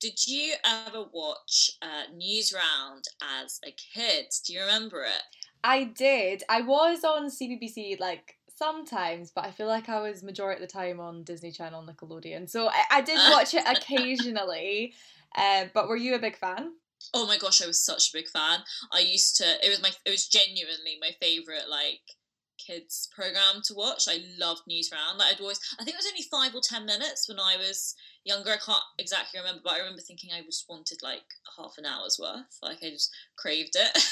did you ever watch uh, Newsround as a kid? Do you remember it? I did. I was on CBBC like sometimes, but I feel like I was majority of the time on Disney Channel, Nickelodeon. So I, I did watch it occasionally. Uh, but were you a big fan? Oh my gosh, I was such a big fan. I used to. It was my. It was genuinely my favorite. Like kids program to watch. I loved Newsround. Like I'd always. I think it was only five or ten minutes when I was younger. I can't exactly remember, but I remember thinking I just wanted like half an hour's worth. Like I just craved it.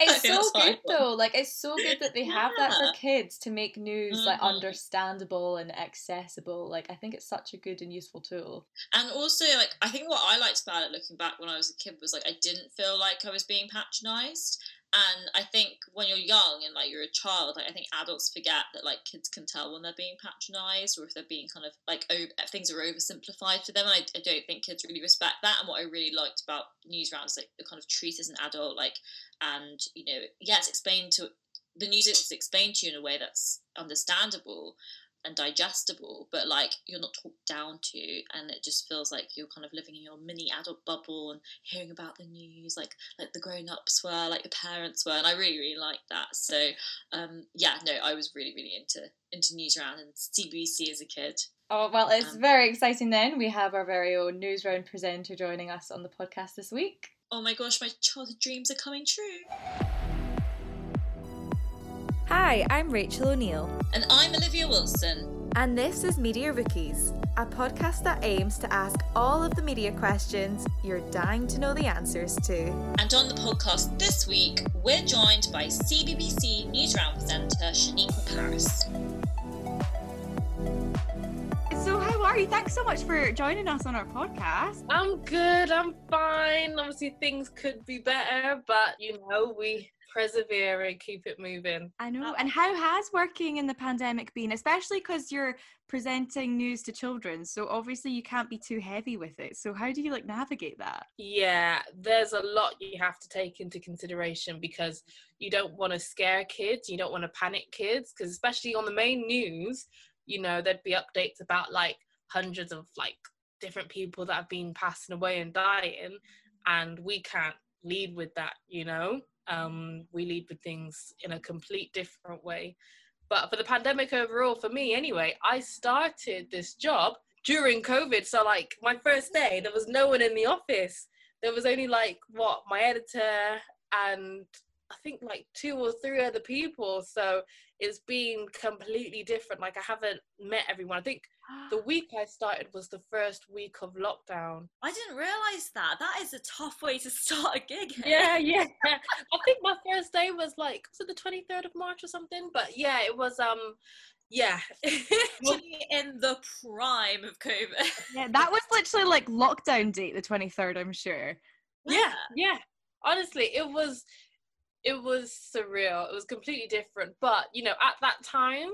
It's so good though. Like it's so good that they have that for kids to make news mm-hmm. like understandable and accessible. Like I think it's such a good and useful tool. And also like I think what I liked about it looking back when I was a kid was like I didn't feel like I was being patronized and I think when you're young and like you're a child, like I think adults forget that like kids can tell when they're being patronized or if they're being kind of like over, things are oversimplified for them. I, I, don't think kids really respect that. And what I really liked about Newsround is like the kind of treat as an adult, like, and you know, yeah, it's explained to the news is explained to you in a way that's understandable, and digestible, but like you're not talked down to, and it just feels like you're kind of living in your mini adult bubble and hearing about the news, like like the grown ups were, like the parents were, and I really really liked that. So um, yeah, no, I was really really into into Newsround and CBBC as a kid. Oh well, it's um, very exciting. Then we have our very own Newsround presenter joining us on the podcast this week. Oh my gosh, my childhood dreams are coming true. Hi, I'm Rachel O'Neill. And I'm Olivia Wilson. And this is Media Rookies, a podcast that aims to ask all of the media questions you're dying to know the answers to. And on the podcast this week, we're joined by CBBC Newsround presenter Shanequa Paris. So, how are you? Thanks so much for joining us on our podcast. I'm good. I'm fine. Obviously, things could be better, but you know, we persevere and keep it moving. I know. And how has working in the pandemic been, especially because you're presenting news to children? So obviously you can't be too heavy with it. So how do you like navigate that? Yeah, there's a lot you have to take into consideration because you don't want to scare kids, you don't want to panic kids, because especially on the main news, you know, there'd be updates about like hundreds of like different people that have been passing away and dying, and we can't lead with that, you know? Um, we lead with things in a complete different way. But for the pandemic overall, for me anyway, I started this job during COVID. So, like, my first day, there was no one in the office. There was only like what my editor and I think like two or three other people. So it's been completely different. Like I haven't met everyone. I think the week I started was the first week of lockdown. I didn't realize that. That is a tough way to start a gig. Yeah, yeah. I think my first day was like was it the twenty third of March or something? But yeah, it was um yeah. in the prime of COVID. Yeah, that was literally like lockdown date, the twenty third, I'm sure. Yeah, yeah. Honestly, it was it was surreal. It was completely different. But, you know, at that time,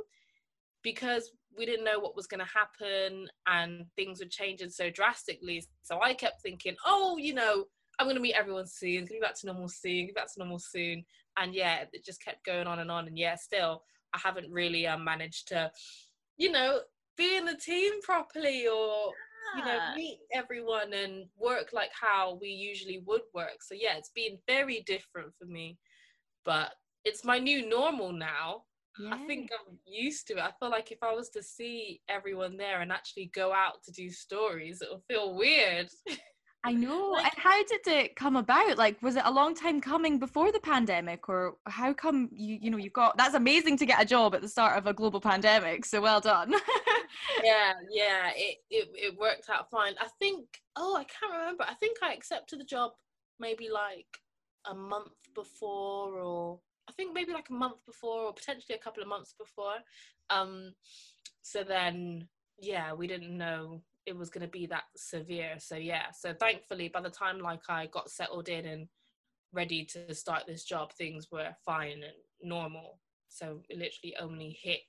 because we didn't know what was going to happen and things were changing so drastically. So I kept thinking, oh, you know, I'm going to meet everyone soon. It's going to be back to normal soon. Get back to normal soon. And yeah, it just kept going on and on. And yeah, still, I haven't really uh, managed to, you know, be in the team properly or you know meet everyone and work like how we usually would work so yeah it's been very different for me but it's my new normal now. Yeah. I think I'm used to it. I feel like if I was to see everyone there and actually go out to do stories, it'll feel weird. I know. Like, and how did it come about? Like, was it a long time coming before the pandemic, or how come you you know you've got that's amazing to get a job at the start of a global pandemic. So well done. yeah, yeah. It, it it worked out fine. I think. Oh, I can't remember. I think I accepted the job maybe like a month before or I think maybe like a month before or potentially a couple of months before. Um, so then, yeah, we didn't know it was going to be that severe. So yeah, so thankfully by the time like I got settled in and ready to start this job, things were fine and normal. So it literally only hit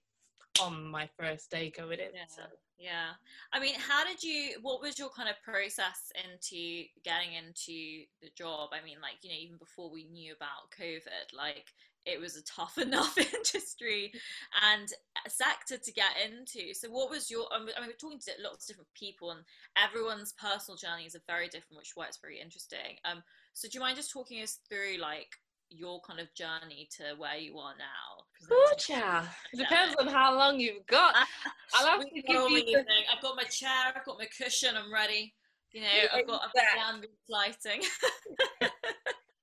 on my first day going in. Yeah. So. Yeah. I mean, how did you, what was your kind of process into getting into the job? I mean, like, you know, even before we knew about COVID, like, it was a tough enough industry and sector to get into. So, what was your? I mean, we're talking to lots of different people, and everyone's personal journeys are very different, which is why it's very interesting. Um, so, do you mind just talking us through like your kind of journey to where you are now? Gotcha. It depends on how long you've got. Ah, I'll have to give you the... I've got my chair, I've got my cushion, I'm ready. You know, I've got a fan lighting.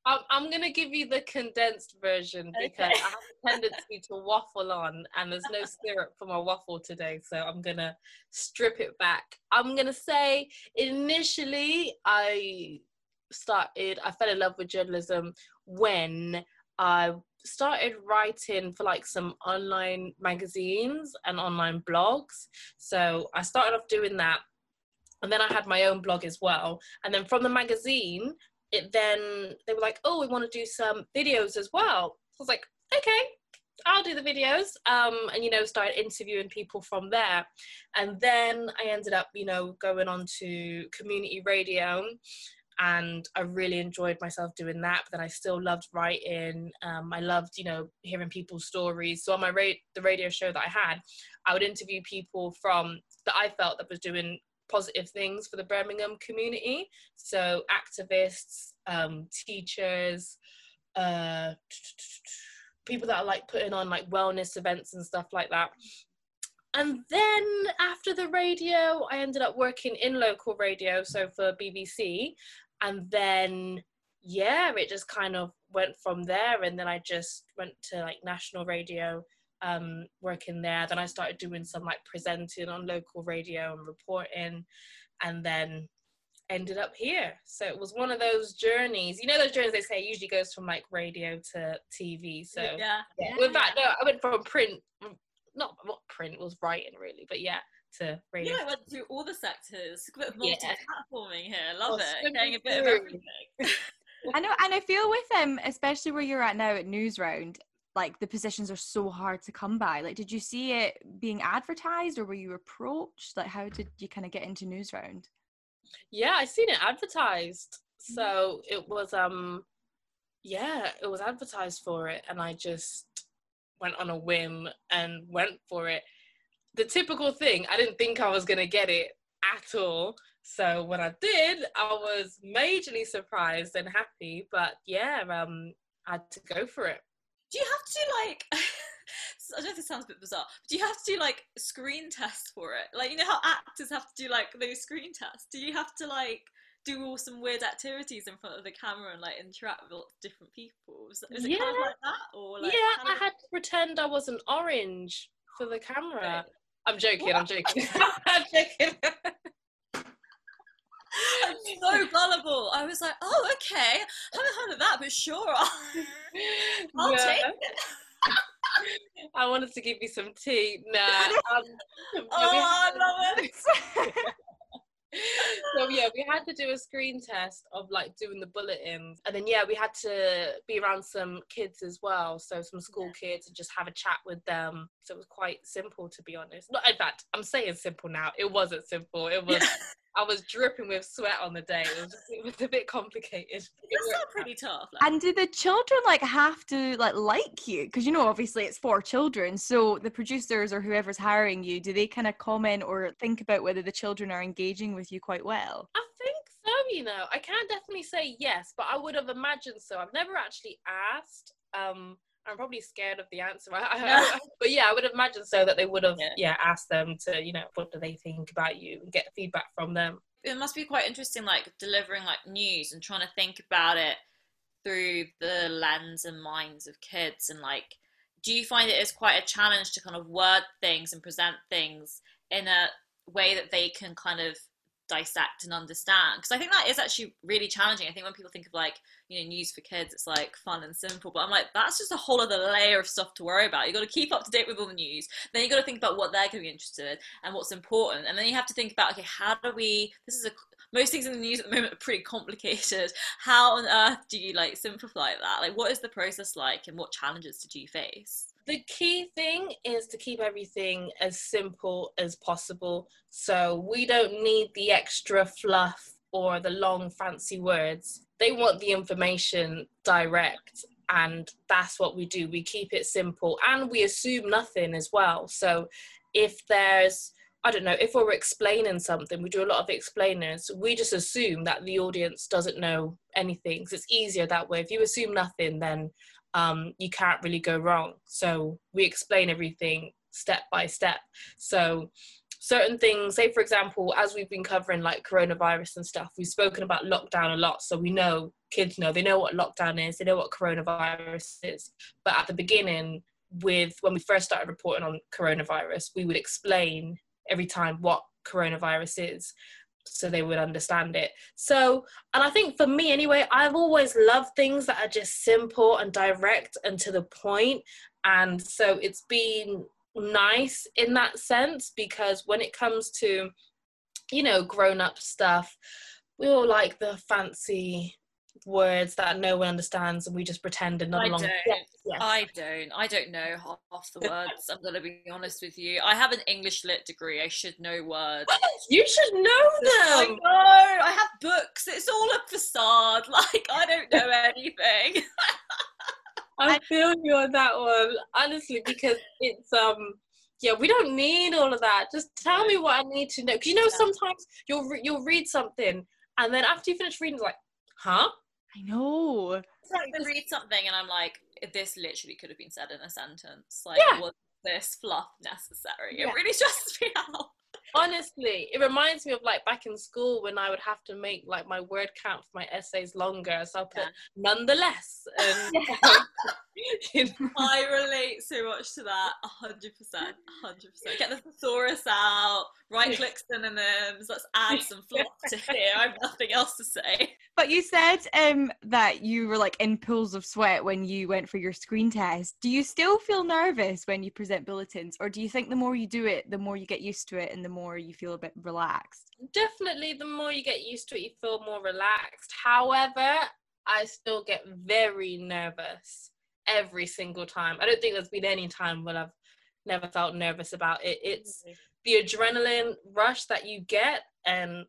I'm, I'm gonna give you the condensed version because okay. I have a tendency to waffle on, and there's no syrup for my waffle today, so I'm gonna strip it back. I'm gonna say initially I started, I fell in love with journalism when I started writing for like some online magazines and online blogs. So I started off doing that. And then I had my own blog as well. And then from the magazine, it then they were like, oh, we want to do some videos as well. I was like, okay, I'll do the videos. Um, and you know, started interviewing people from there. And then I ended up, you know, going on to community radio and I really enjoyed myself doing that. But then I still loved writing. Um, I loved, you know, hearing people's stories. So on my ra- the radio show that I had, I would interview people from that I felt that was doing positive things for the Birmingham community. So activists, um, teachers, uh, people that are like putting on like wellness events and stuff like that. And then after the radio, I ended up working in local radio, so for BBC. And then, yeah, it just kind of went from there. And then I just went to like national radio um, working there. Then I started doing some like presenting on local radio and reporting, and then ended up here. So it was one of those journeys. You know those journeys they say usually goes from like radio to TV. So yeah, yeah. With that, no, I went from print, not what print was writing really, but yeah. To radio. Yeah, I went through all the sectors. A bit of multi-platforming here. Love oh, it. Getting a bit of everything. I know, and I feel with them, especially where you're at now at Newsround, like the positions are so hard to come by like did you see it being advertised or were you approached like how did you kind of get into newsround yeah i seen it advertised so it was um yeah it was advertised for it and i just went on a whim and went for it the typical thing i didn't think i was going to get it at all so when i did i was majorly surprised and happy but yeah um i had to go for it do you have to like I don't know if this sounds a bit bizarre, but do you have to do like screen tests for it? Like you know how actors have to do like those screen tests? Do you have to like do all some weird activities in front of the camera and like interact with lots of different people? Is, is it yeah. kind of like that? Or like Yeah, I had to pretend I was an orange for the camera. I'm joking. I'm joking. I'm joking. I'm so gullible. I was like, oh, okay. I haven't heard of that, but sure, I'll, yeah. take it. I wanted to give you some tea. Nah. Um, oh, I love it. so yeah, we had to do a screen test of like doing the bulletins, and then yeah, we had to be around some kids as well, so some school yeah. kids, and just have a chat with them. So it was quite simple, to be honest. Not in fact, I'm saying simple now. It wasn't simple. It was. I was dripping with sweat on the day. It was, just, it was a bit complicated. It's not pretty tough. Like. And do the children like have to like like you? Because you know, obviously, it's for children. So the producers or whoever's hiring you, do they kind of comment or think about whether the children are engaging with you quite well? I think so. You know, I can't definitely say yes, but I would have imagined so. I've never actually asked. Um, I'm probably scared of the answer. I, I, but yeah, I would imagine so that they would have yeah. yeah asked them to you know what do they think about you and get feedback from them. It must be quite interesting, like delivering like news and trying to think about it through the lens and minds of kids and like do you find it is quite a challenge to kind of word things and present things in a way that they can kind of dissect and understand because i think that is actually really challenging. I think when people think of like you know news for kids it's like fun and simple but i'm like that's just a whole other layer of stuff to worry about. You got to keep up to date with all the news then you got to think about what they're going to be interested in and what's important and then you have to think about okay how do we this is a most things in the news at the moment are pretty complicated. How on earth do you like simplify that? Like what is the process like and what challenges did you face the key thing is to keep everything as simple as possible. So we don't need the extra fluff or the long fancy words. They want the information direct and that's what we do we keep it simple and we assume nothing as well so if there's I don't know, if we're explaining something, we do a lot of explainers, we just assume that the audience doesn't know anything. Cause it's easier that way. If you assume nothing, then um, you can't really go wrong. So we explain everything step by step. So certain things, say for example, as we've been covering like coronavirus and stuff, we've spoken about lockdown a lot. So we know kids know, they know what lockdown is, they know what coronavirus is. But at the beginning, with when we first started reporting on coronavirus, we would explain every time what coronavirus is so they would understand it. So, and I think for me anyway, I've always loved things that are just simple and direct and to the point. And so it's been nice in that sense because when it comes to, you know, grown up stuff, we all like the fancy words that no one understands and we just pretend none I don't. Yes, yes. I don't. I don't know half, half the words. I'm gonna be honest with you. I have an English lit degree. I should know words. you should know them. I know. I have books. It's all a facade. Like I don't know anything. I feel you on that one, honestly, because it's um yeah, we don't need all of that. Just tell me what I need to know. Because you know, sometimes you'll re- you'll read something, and then after you finish reading, it's like, huh? I know. It's like I read something and I'm like, this literally could have been said in a sentence. Like, Yeah. was this fluff necessary? Yeah. It really stresses me out. Honestly, it reminds me of like back in school when I would have to make like my word count for my essays longer. So I put Yeah. nonetheless, and you know, I relate so much to that. Hundred percent, hundred percent. Get the thesaurus out. Right click synonyms. Let's add some fluff to here. I have nothing else to say. But you said um that you were like in pools of sweat when you went for your screen test. Do you still feel nervous when you present bulletins, or do you think the more you do it, the more you get used to it, and the more you feel a bit relaxed? definitely the more you get used to it, you feel more relaxed. However, I still get very nervous every single time. I don't think there's been any time when I've never felt nervous about it. It's mm-hmm. the adrenaline rush that you get and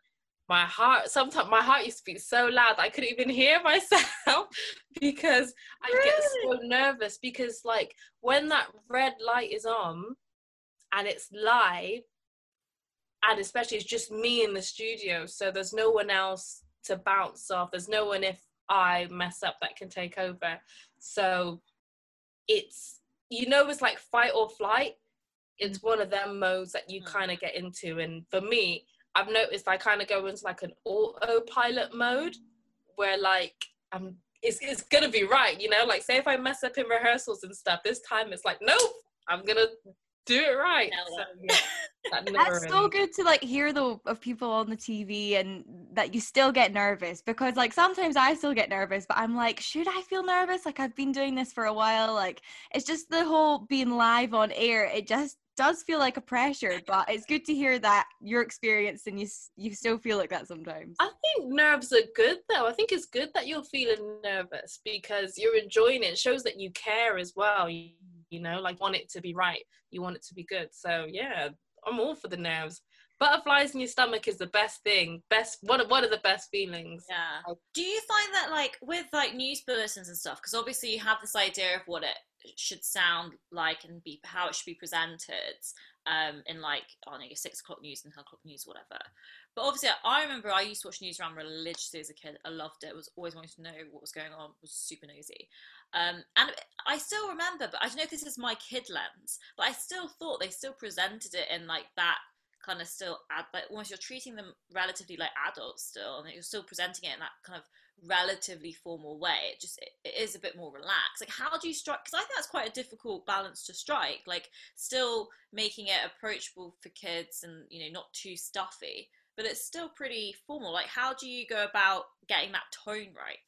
my heart sometimes my heart used to beat so loud I couldn't even hear myself because I get so nervous because like when that red light is on and it's live and especially it's just me in the studio so there's no one else to bounce off there's no one if I mess up that can take over. So it's you know it's like fight or flight. It's one of them modes that you Mm. kind of get into. And for me i've noticed i kind of go into like an autopilot mode where like i'm it's, it's gonna be right you know? Like say if i mess up in rehearsals and stuff this time it's like nope i'm gonna do it right Nail so, yeah, that That's so good to like hear though of people on the TV and that you still get nervous because like sometimes I still get nervous, but I'm like, should I feel nervous? Like I've been doing this for a while. Like it's just the whole being live on air. It just does feel like a pressure, but it's good to hear that your experience and you you still feel like that sometimes. I think nerves are good though. I think it's good that you're feeling nervous because you're enjoying it. It shows that you care as well. You, you know, like want it to be right. You want it to be good. So yeah, I'm all for the nerves. Butterflies in your stomach is the best thing. Best one of one of the best feelings. Yeah. Do you find that like with like news bulletins and stuff? Because obviously you have this idea of what it should sound like and be how it should be presented um, in like I don't know your six o'clock news and ten o'clock news, whatever. But obviously, I remember I used to watch Newsround religiously as a kid. I loved it. Was always wanting to know what was going on. Was super nosy. Um, and I still remember, but I don't know if this is my kid lens, but I still thought they still presented it in like that kind of still like almost you're treating them relatively like adults still, and you're still presenting it in that kind of relatively formal way. It just it, it is a bit more relaxed. Like, how do you strike? Because I think that's quite a difficult balance to strike. Like, still making it approachable for kids and you know not too stuffy, but it's still pretty formal. Like, how do you go about getting that tone right?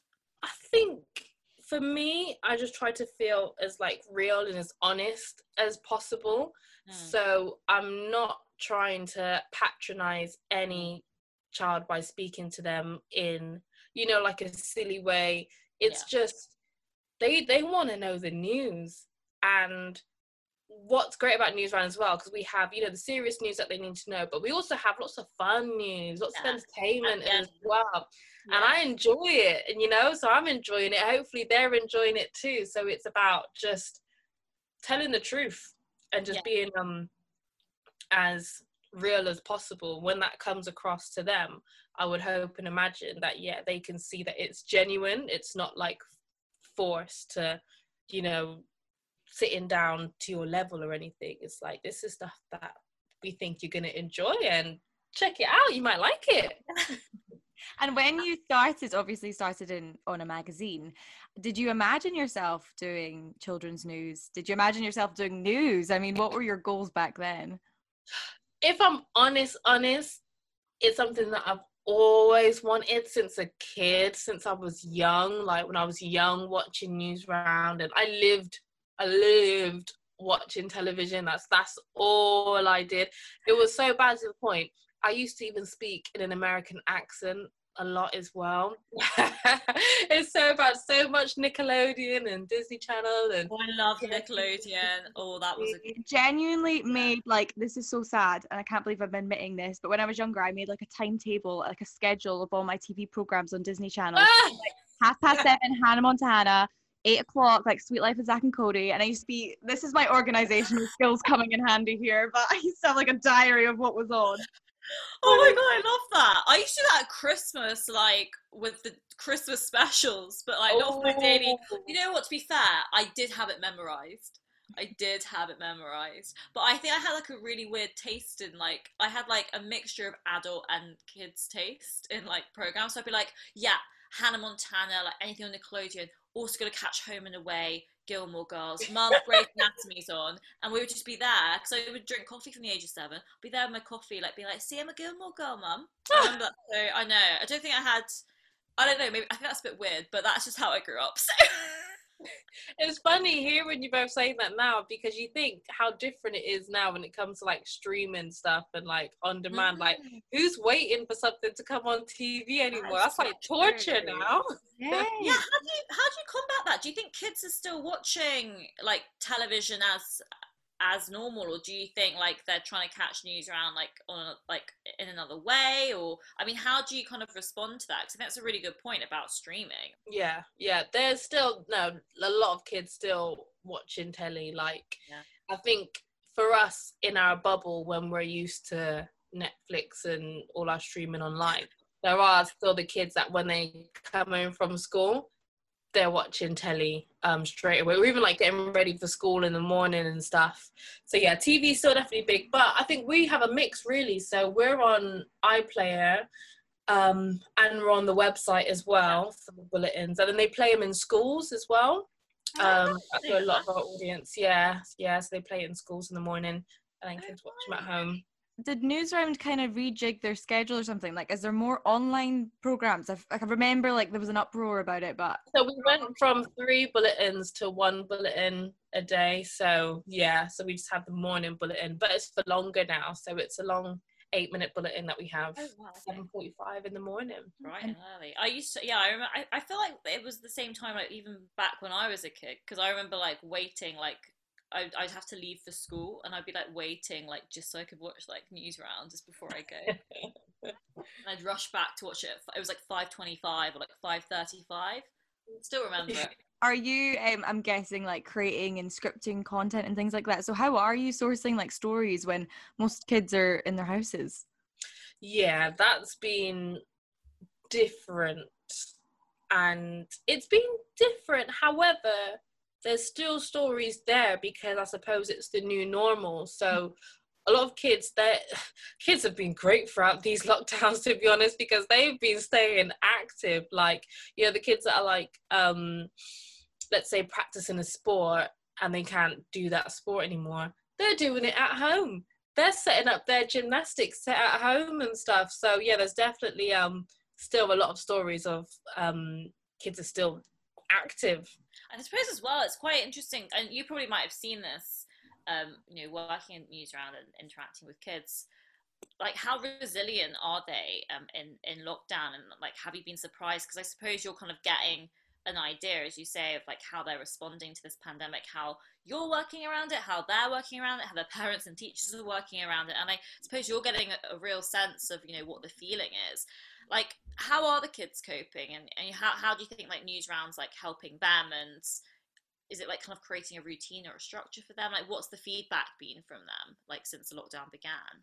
I think for me, I just try to feel as like real and as honest as possible. Hmm. So I'm not trying to patronize any child by speaking to them in, you know, like a silly way. It's just they they want to know the news and what's great about Newsround as well because we have you know the serious news that they need to know but we also have lots of fun news lots Yeah. of entertainment Yeah. as well and I enjoy it, and you know, so I'm enjoying it. Hopefully, they're enjoying it too. So it's about just telling the truth and just Yeah. being um as real as possible. When that comes across to them, I would hope and imagine that yeah, they can see that it's genuine. It's not like forced to, you know, sitting down to your level or anything. It's like this is stuff that we think you're gonna enjoy and check it out. You might like it. And when you started, obviously started in on a magazine, did you imagine yourself doing children's news? Did you imagine yourself doing news? I mean, what were your goals back then? if I'm honest, honest, it's something that I've always wanted since a kid, since I was young. Like when I was young, watching Newsround, and I lived, I lived watching television. That's that's all I did. It was so bad to the point I used to even speak in an American accent a lot as well. it's so bad. So much Nickelodeon and Disney Channel and Oh, I love Nickelodeon. Oh, that was a It genuinely made like this is so sad and i can't believe i'm admitting this but when i was younger i made like a timetable like a schedule of all my tv programs on disney channel half past seven hannah montana eight o'clock like suite life of zack and cody and i used to be this is my organizational skills coming in handy here but i used to have like a diary of what was on Oh my god, I love that. I used to do that at Christmas, like with the Christmas specials, but like not for my daily. Oh. You know what? To be fair, I did have it memorized. I did have it memorized, but I think I had like a really weird taste in like I had like a mixture of adult and kids taste in like programs. So I'd be like, yeah, Hannah Montana, like anything on Nickelodeon. Also gonna catch Home and Away, Gilmore Girls, Mum, Grey's Anatomy's on, and we would just be there because I would drink coffee from the age of seven. Be there with my coffee, like be like, "See, I'm a Gilmore Girl, Mum." I remember that. So I know. I don't think I had. I don't know. Maybe I think that's a bit weird, but that's just how I grew up. So. It's funny hearing you both saying that now because you think how different it is now when it comes to like streaming stuff and like on demand. Like, Mm. who's waiting for something to come on TV anymore? That's That's like torture true. now. Yeah, how do you how do you combat that? Do you think kids are still watching like television as as normal, or do you think like they're trying to catch Newsround like on a, like in another way? Or I mean, how do you kind of respond to that? Because I think that's a really good point about streaming. Yeah, yeah. There's still no a lot of kids still watching telly. Like, Yeah. I think for us in our bubble when we're used to Netflix and all our streaming online, there are still the kids that when they come home from school, they're watching telly um straight away. Or even like getting ready for school in the morning and stuff. So yeah, TV is still definitely big, but I think we have a mix really. So we're on iPlayer um, and we're on the website as well for the bulletins, and then they play them in schools as well. Um, that's where a lot of our audience, yeah, yeah. So they play it in schools in the morning, and then kids watch them at home. Did newsround kind of rejig their schedule or something like is there more online programs I've, i remember like there was an uproar about it but So we went from three bulletins to one bulletin a day. So yeah, so we just have the morning bulletin, but it's for longer now. So it's a long eight-minute bulletin that we have. Oh, wow. Seven forty-five in the morning. right and early. I used to, yeah. I remember. I, I feel like it was the same time, like even back when I was a kid, because I remember like waiting, like I'd, I'd have to leave for school, and I'd be like waiting, like just so I could watch like Newsrounds just before I go. and I'd rush back to watch it. It was like five twenty-five or like five thirty-five. Still remember it. are you um, i'm guessing like creating and scripting content and things like that so how are you sourcing like stories when most kids are in their houses yeah that's been different and it's been different however there's still stories there because i suppose it's the new normal so a lot of kids that kids have been great throughout these lockdowns to be honest because they've been staying active like you know the kids that are like um let's say practicing a sport and they can't do that sport anymore they're doing it at home they're setting up their gymnastics set at home and stuff. So yeah, there's definitely um still a lot of stories of um kids are still active. I suppose as well, it's quite interesting, and you probably might have seen this, um, you know, working in Newsround and interacting with kids. Like, how resilient are they um, in in lockdown? And like, have you been surprised? Because I suppose you're kind of getting an idea, as you say, of like how they're responding to this pandemic, how you're working around it, how they're working around it, how their parents and teachers are working around it, and I suppose you're getting a, a real sense of you know what the feeling is. Like, how are the kids coping and, and how, how do you think like Newsround's like helping them and is it like kind of creating a routine or a structure for them like what's the feedback been from them like since the lockdown began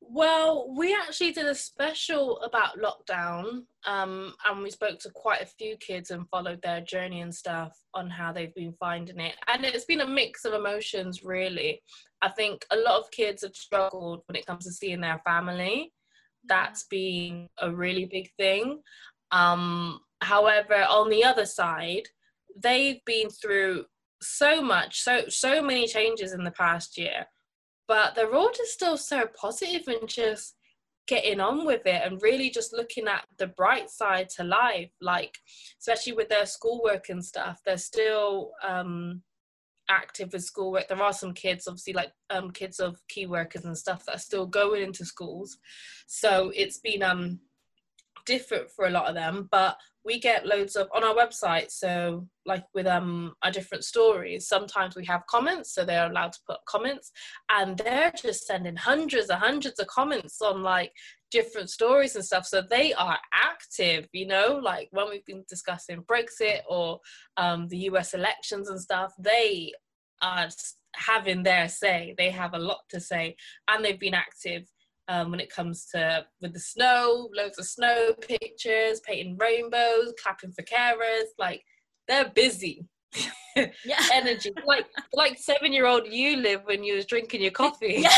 well, we actually did a special about lockdown, um, and we spoke to quite a few kids and followed their journey and stuff on how they've been finding it. And it's been a mix of emotions, really. I think a lot of kids have struggled when it comes to seeing their family. That's been a really big thing. Um, however, on the other side, they've been through so much, so so many changes in the past year but they're all just still so positive and just getting on with it and really just looking at the bright side to life like especially with their schoolwork and stuff they're still um active with schoolwork there are some kids obviously like um kids of key workers and stuff that are still going into schools. So it's been um different for a lot of them but we get loads of on our website so like with um our different stories sometimes we have comments so they're allowed to put comments and they're just sending hundreds and hundreds of comments on like different stories and stuff so they are active you know? Like when we've been discussing brexit or um, the us elections and stuff they are having their say they have a lot to say and they've been active um, when it comes to with the snow, loads of snow pictures, painting rainbows, clapping for carers. Like they're busy. yeah. Energy, like like seven year old you live when you was drinking your coffee.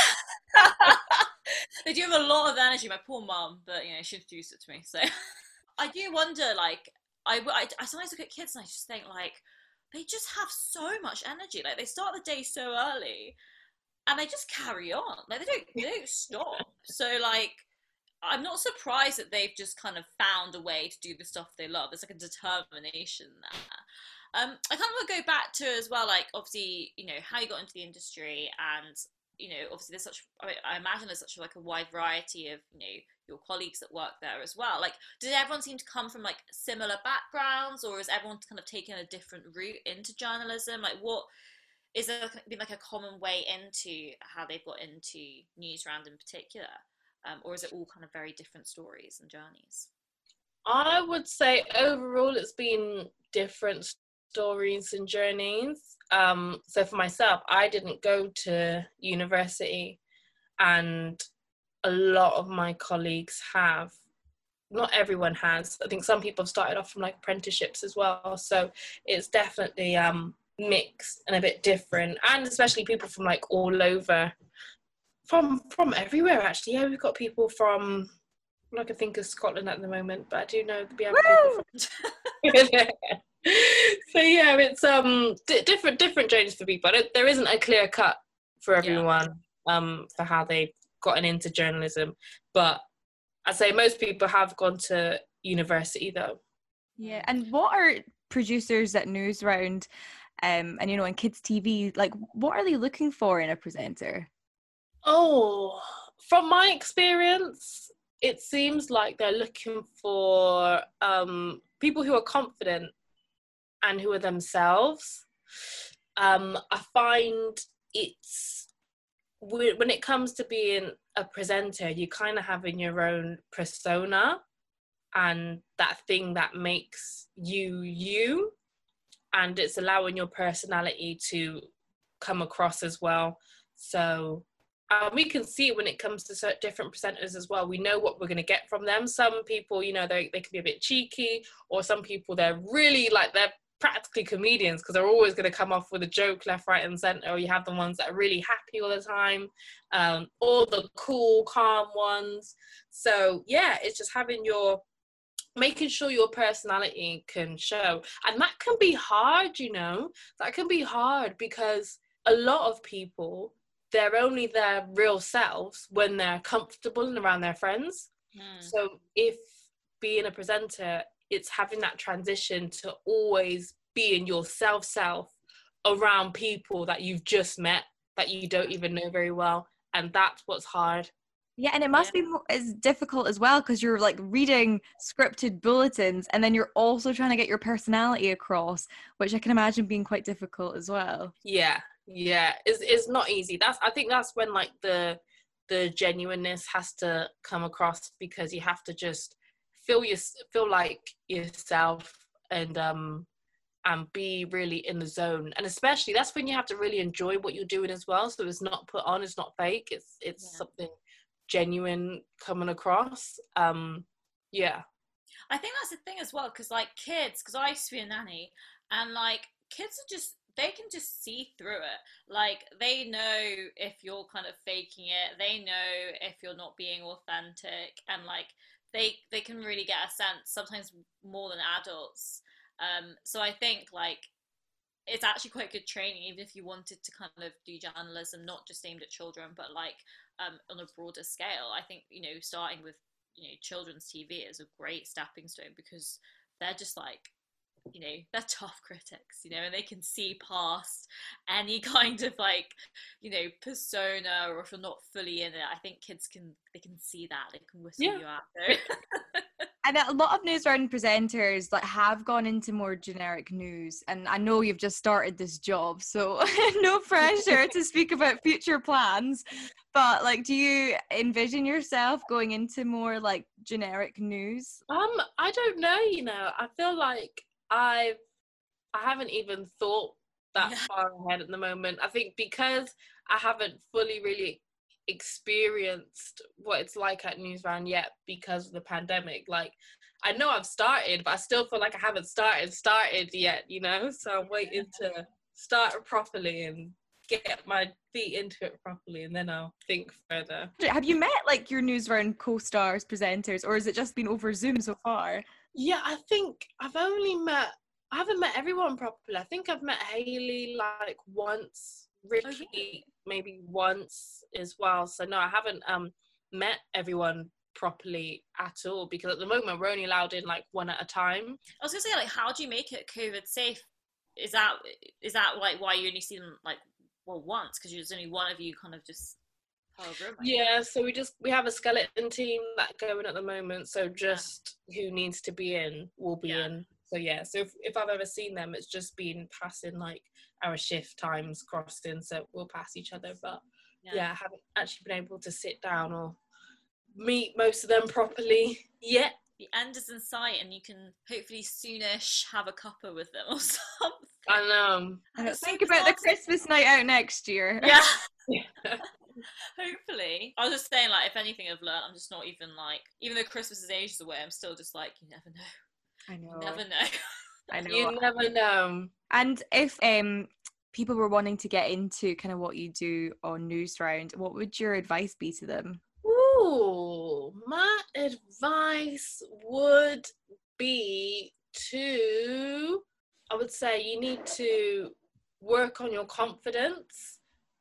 Yeah. they do have a lot of energy. My poor mum, but you know she introduced it to me. So I do wonder, like I, I, I sometimes look at kids and I just think like they just have so much energy. Like they start the day so early and they just carry on. Like they don't they don't stop. So like I'm not surprised that they've just kind of found a way to do the stuff they love. There's like a determination there. Um, I kind of want to go back to as well, like obviously, you know, how you got into the industry, and you know, obviously there's such. I, mean, I imagine there's such like a wide variety of you know your colleagues that work there as well. Like, did everyone seem to come from like similar backgrounds, or is everyone kind of taking a different route into journalism? Like, what is there been like a common way into how they've got into Newsround in particular, um, or is it all kind of very different stories and journeys? I would say overall it's been different stories and journeys. Um, so for myself, I didn't go to university, and a lot of my colleagues have. Not everyone has. I think some people have started off from like apprenticeships as well. So it's definitely um, mixed and a bit different, and especially people from like all over, from from everywhere. Actually, yeah, we've got people from. I can think of Scotland at the moment, but I do know we have people from. so yeah, it's um d- different different journeys for people. There isn't a clear cut for everyone yeah. um for how they've gotten into journalism, but I'd say most people have gone to university though. Yeah, and what are producers at Newsround um, and you know, in kids TV, like what are they looking for in a presenter? Oh, from my experience, it seems like they're looking for um, people who are confident and who are themselves. Um, I find it's when it comes to being a presenter, you kind of having your own persona and that thing that makes you you and it's allowing your personality to come across as well. So uh, we can see when it comes to certain different presenters as well. We know what we're going to get from them. Some people, you know, they, they can be a bit cheeky, or some people, they're really like, they're practically comedians because they're always going to come off with a joke left, right, and center. You have the ones that are really happy all the time, um, or the cool, calm ones. So, yeah, it's just having your making sure your personality can show. And that can be hard you know? That can be hard because a lot of people they're only their real selves when they're comfortable and around their friends. Mm. so if being a presenter it's having that transition to always being yourself self around people that you've just met that you don't even know very well and that's what's hard yeah, and it must yeah. be as difficult as well because you're like reading scripted bulletins and then you're also trying to get your personality across, which I can imagine being quite difficult as well. Yeah, yeah, it's it's not easy. That's I think that's when like the the genuineness has to come across because you have to just feel your feel like yourself and um and be really in the zone and especially that's when you have to really enjoy what you're doing as well so it's not put on it's not fake it's it's Yeah. something genuine coming across um yeah I think that's the thing as well, because like kids, because I used to be a nanny, and like kids are just they can just see through it. Like they know if you're kind of faking it. They know if you're not being authentic, and like they they can really get a sense sometimes more than adults. Um, so I think like it's actually quite good training, even if you wanted to kind of do journalism, not just aimed at children, but like um, on a broader scale. I think you know starting with you know children's TV is a great stepping stone because they're just like you know they're tough critics you know and they can see past any kind of like you know persona or if you're not fully in it i think kids can they can see that they can whistle Yeah. you out. And a lot of Newsround presenters like have gone into more generic news. And I know you've just started this job, so no pressure to speak about future plans. But like, do you envision yourself going into more like generic news? um i don't know you know i feel like i've i haven't even thought that far ahead at the moment i think because i haven't fully really experienced what it's like at Newsround yet because of the pandemic like i know i've started but i still feel like i haven't started started yet you know so i'm waiting to start properly and get my feet into it properly and then i'll think further Have you met like your Newsround co-stars, presenters, or has it just been over Zoom so far? Yeah, I think I've only met. I haven't met everyone properly. I think I've met Hayley like once, Ricky really? maybe once as well. So no, I haven't um met everyone properly at all because at the moment we're only allowed in like one at a time. i was gonna say like how do you make it covid safe is that is that like why you only see them like well once because there's only one of you kind of just Yeah, so we just we have a skeleton team that going at the moment. So just who needs to be in will be Yeah. in. So yeah, so if, if I've ever seen them, it's just been passing like our shift times crossing, so we'll pass each other. But yeah. I haven't actually been able to sit down or meet most of them properly yet. the end is in sight and you can hopefully soonish have a cuppa with them or something. I know. And it's so Think about the Christmas night out next year. Yeah, Yeah. hopefully. I was just saying, like, if anything I've learned, I'm just not even like, even though Christmas is ages away, I'm still just like, you never know. I You know. never know. I know. you never know. And if um people were wanting to get into kind of what you do on Newsround, what would your advice be to them? Ooh, my advice would be to, I would say you need to work on your confidence.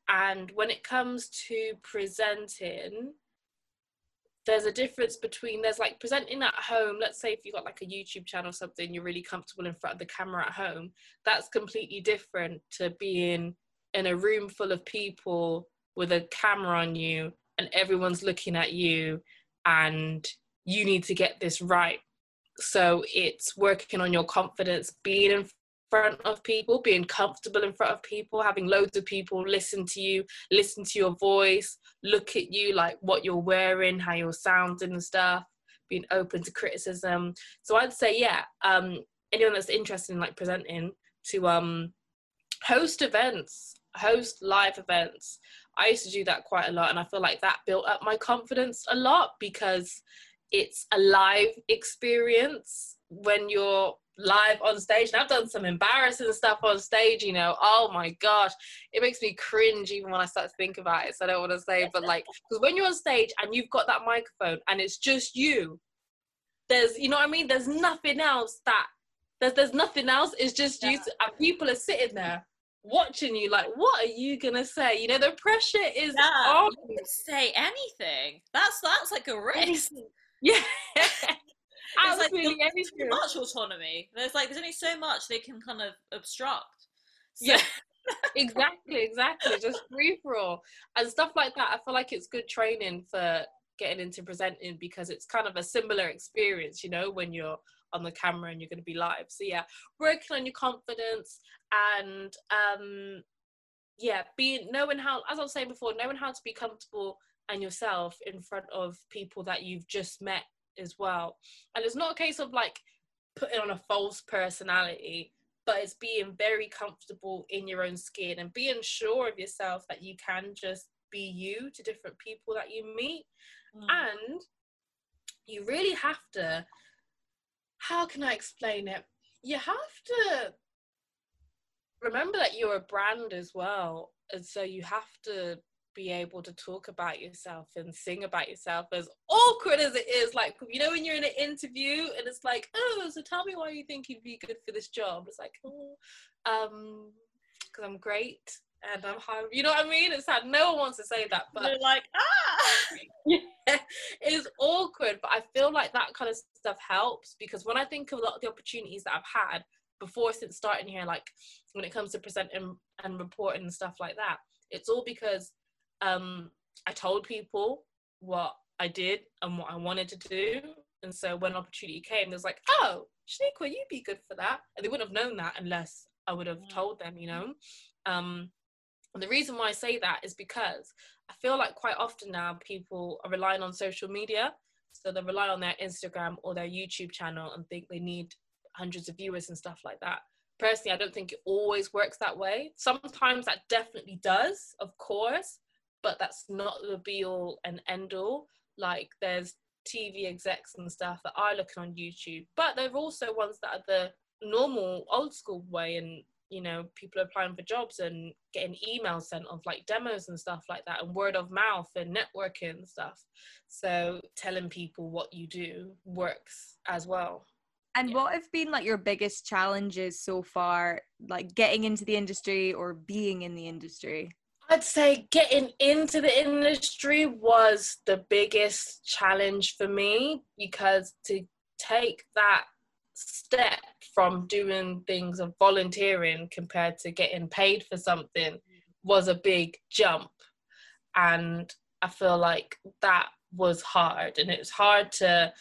And when it comes to presenting, there's a difference between there's like presenting at home. Let's say if you've got like a YouTube channel or something, you're really comfortable in front of the camera at home. That's completely different to being in a room full of people with a camera on you and everyone's looking at you and you need to get this right. So it's working on your confidence, being in front of people, being comfortable in front of people, having loads of people listen to you, listen to your voice, look at you like what you're wearing, how you're sounding and stuff, being open to criticism. So I'd say, yeah, um, anyone that's interested in like presenting to um host events, host live events. I used to do that quite a lot and I feel like that built up my confidence a lot because it's a live experience when you're live on stage. And I've done some embarrassing stuff on stage, you know. Oh my gosh, it makes me cringe even when I start to think about it. So I don't want to say, but like, because when you're on stage and you've got that microphone and it's just you, there's, you know what I mean? There's nothing else that, there's, there's nothing else. It's just you, Yeah. and people are sitting there watching you like, what are you to say? You know, the pressure is Yeah, on. you could say anything. That's that's like a risk. Yeah. It's like Absolutely too anything. much autonomy. There's like there's only so much they can kind of obstruct. So, Yeah. exactly, exactly. Just free for all and stuff like that. I feel like it's good training for getting into presenting because it's kind of a similar experience, you know, when you're on the camera and you're going to be live. So yeah, working on your confidence and um yeah, being knowing how as I was saying before, knowing how to be comfortable and yourself in front of people that you've just met as well. And it's not a case of like putting on a false personality, but it's being very comfortable in your own skin and being sure of yourself that you can just be you to different people that you meet. Mm. And you really have to, how can I explain it? You have to remember that you're a brand as well. And so you have to be able to talk about yourself and sing about yourself as awkward as it is like you know when you're in an interview and it's like oh so tell me why you think you'd be good for this job. It's like oh um because i'm great and i'm high you know what i mean? It's like no one wants to say that but they're like ah! Yeah, it's awkward but i feel like that kind of stuff helps because when i think of a lot of the opportunities that i've had before since starting here like when it comes to presenting and reporting and stuff like that it's all because um, I told people what I did and what I wanted to do. And so when opportunity came, there's like, oh, Shanequa, you'd be good for that. And they wouldn't have known that unless I would have told them, you know. Um, and the reason why I say that is because I feel like quite often now people are relying on social media. So they rely on their Instagram or their YouTube channel and think they need hundreds of viewers and stuff like that. Personally, I don't think it always works that way. Sometimes that definitely does, of course but that's not the be all and end all. Like there's TV execs and stuff that are looking on YouTube, but there are also ones that are the normal old school way and you know people applying for jobs and getting emails sent of like demos and stuff like that and word of mouth and networking and stuff so telling people what you do works as well and yeah. what have been like your biggest challenges so far like getting into the industry or being in the industry I'd say getting into the industry was the biggest challenge for me because to take that step from doing things of volunteering compared to getting paid for something was a big jump. And I feel like that was hard. And it's hard to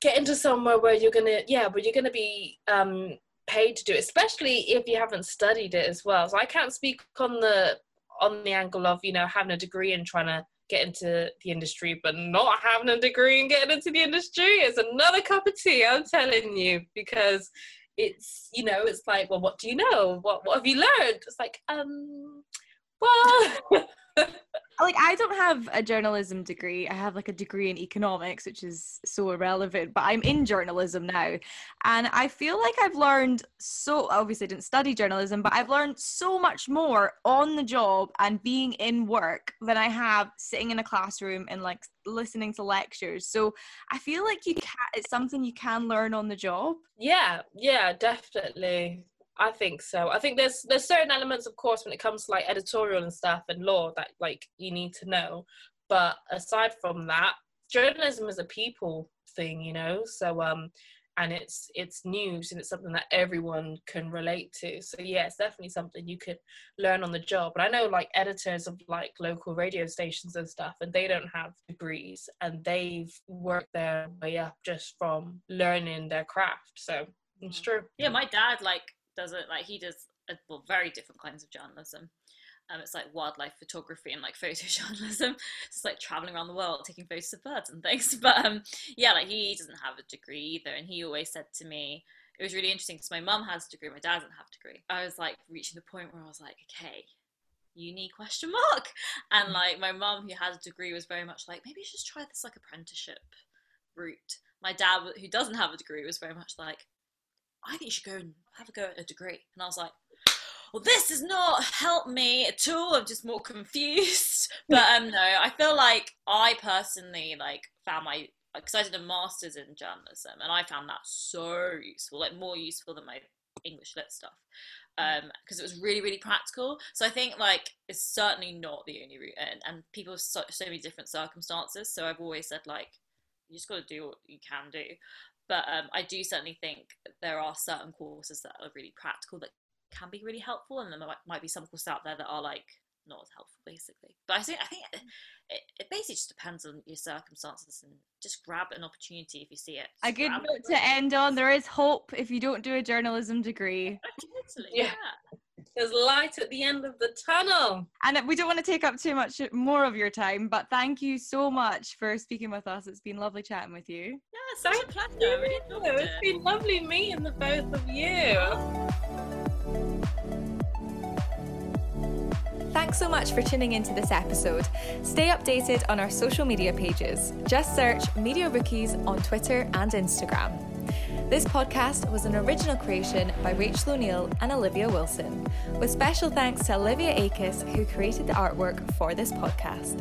get into somewhere where you're gonna, yeah, where you're gonna be um, paid to do it, especially if you haven't studied it as well. So I can't speak on the on the angle of you know having a degree and trying to get into the industry but not having a degree and getting into the industry is another cup of tea i'm telling you because it's you know it's like well what do you know? What what have you learned? It's like um well like I don't have a journalism degree. I have like a degree in economics, which is so irrelevant, but I'm in journalism now. And I feel like I've learned so obviously I didn't study journalism, but I've learned so much more on the job and being in work than I have sitting in a classroom and like listening to lectures. So I feel like you can it's something you can learn on the job. Yeah, yeah, definitely. I think so. I think there's there's certain elements, of course, when it comes to like editorial and stuff and law that like you need to know. But aside from that, journalism is a people thing, you know. So um, and it's it's news and it's something that everyone can relate to. So yeah, it's definitely something you could learn on the job. But I know like editors of like local radio stations and stuff, and they don't have degrees and they've worked their way up just from learning their craft. So it's true. Yeah, my dad like does it like he does a, well very different kinds of journalism. Um, it's like wildlife photography and like photojournalism. It's like traveling around the world taking photos of birds and things. But um, yeah, like he doesn't have a degree either, and he always said to me, it was really interesting because my mum has a degree, my dad doesn't have a degree. I was like reaching the point where I was like, okay, uni question mark, and mm. like my mum who has a degree was very much like maybe you should try this like apprenticeship route. My dad who doesn't have a degree was very much like I think you should go and have a go at a degree. And I was like, well, this does not help me at all. I'm just more confused. But um, no, I feel like I personally like found my because I did a master's in journalism and I found that so useful, like more useful than my English lit stuff. Um, because it was really, really practical. So I think like it's certainly not the only route, and, and people have so, so many different circumstances. So I've always said like you just got to do what you can do. But um, I do certainly think there are certain courses that are really practical that can be really helpful, and there might, might be some courses out there that are like not as helpful, basically. But I think I think it, it, it, basically just depends on your circumstances, and just grab an opportunity if you see it. a good note to end on: there is hope if you don't do a journalism degree. Totally, yeah. yeah. There's light at the end of the tunnel. And we don't want to take up too much more of your time, but thank you so much for speaking with us. It's been lovely chatting with you. Yeah, such a pleasure. I really It's it. been lovely meeting the both of you. Thanks so much for tuning into this episode. Stay updated on our social media pages. Just search Media Rookies on Twitter and Instagram. This podcast was an original creation by Rachel O'Neill and Olivia Wilson, with special thanks to Olivia Akis, who created the artwork for this podcast.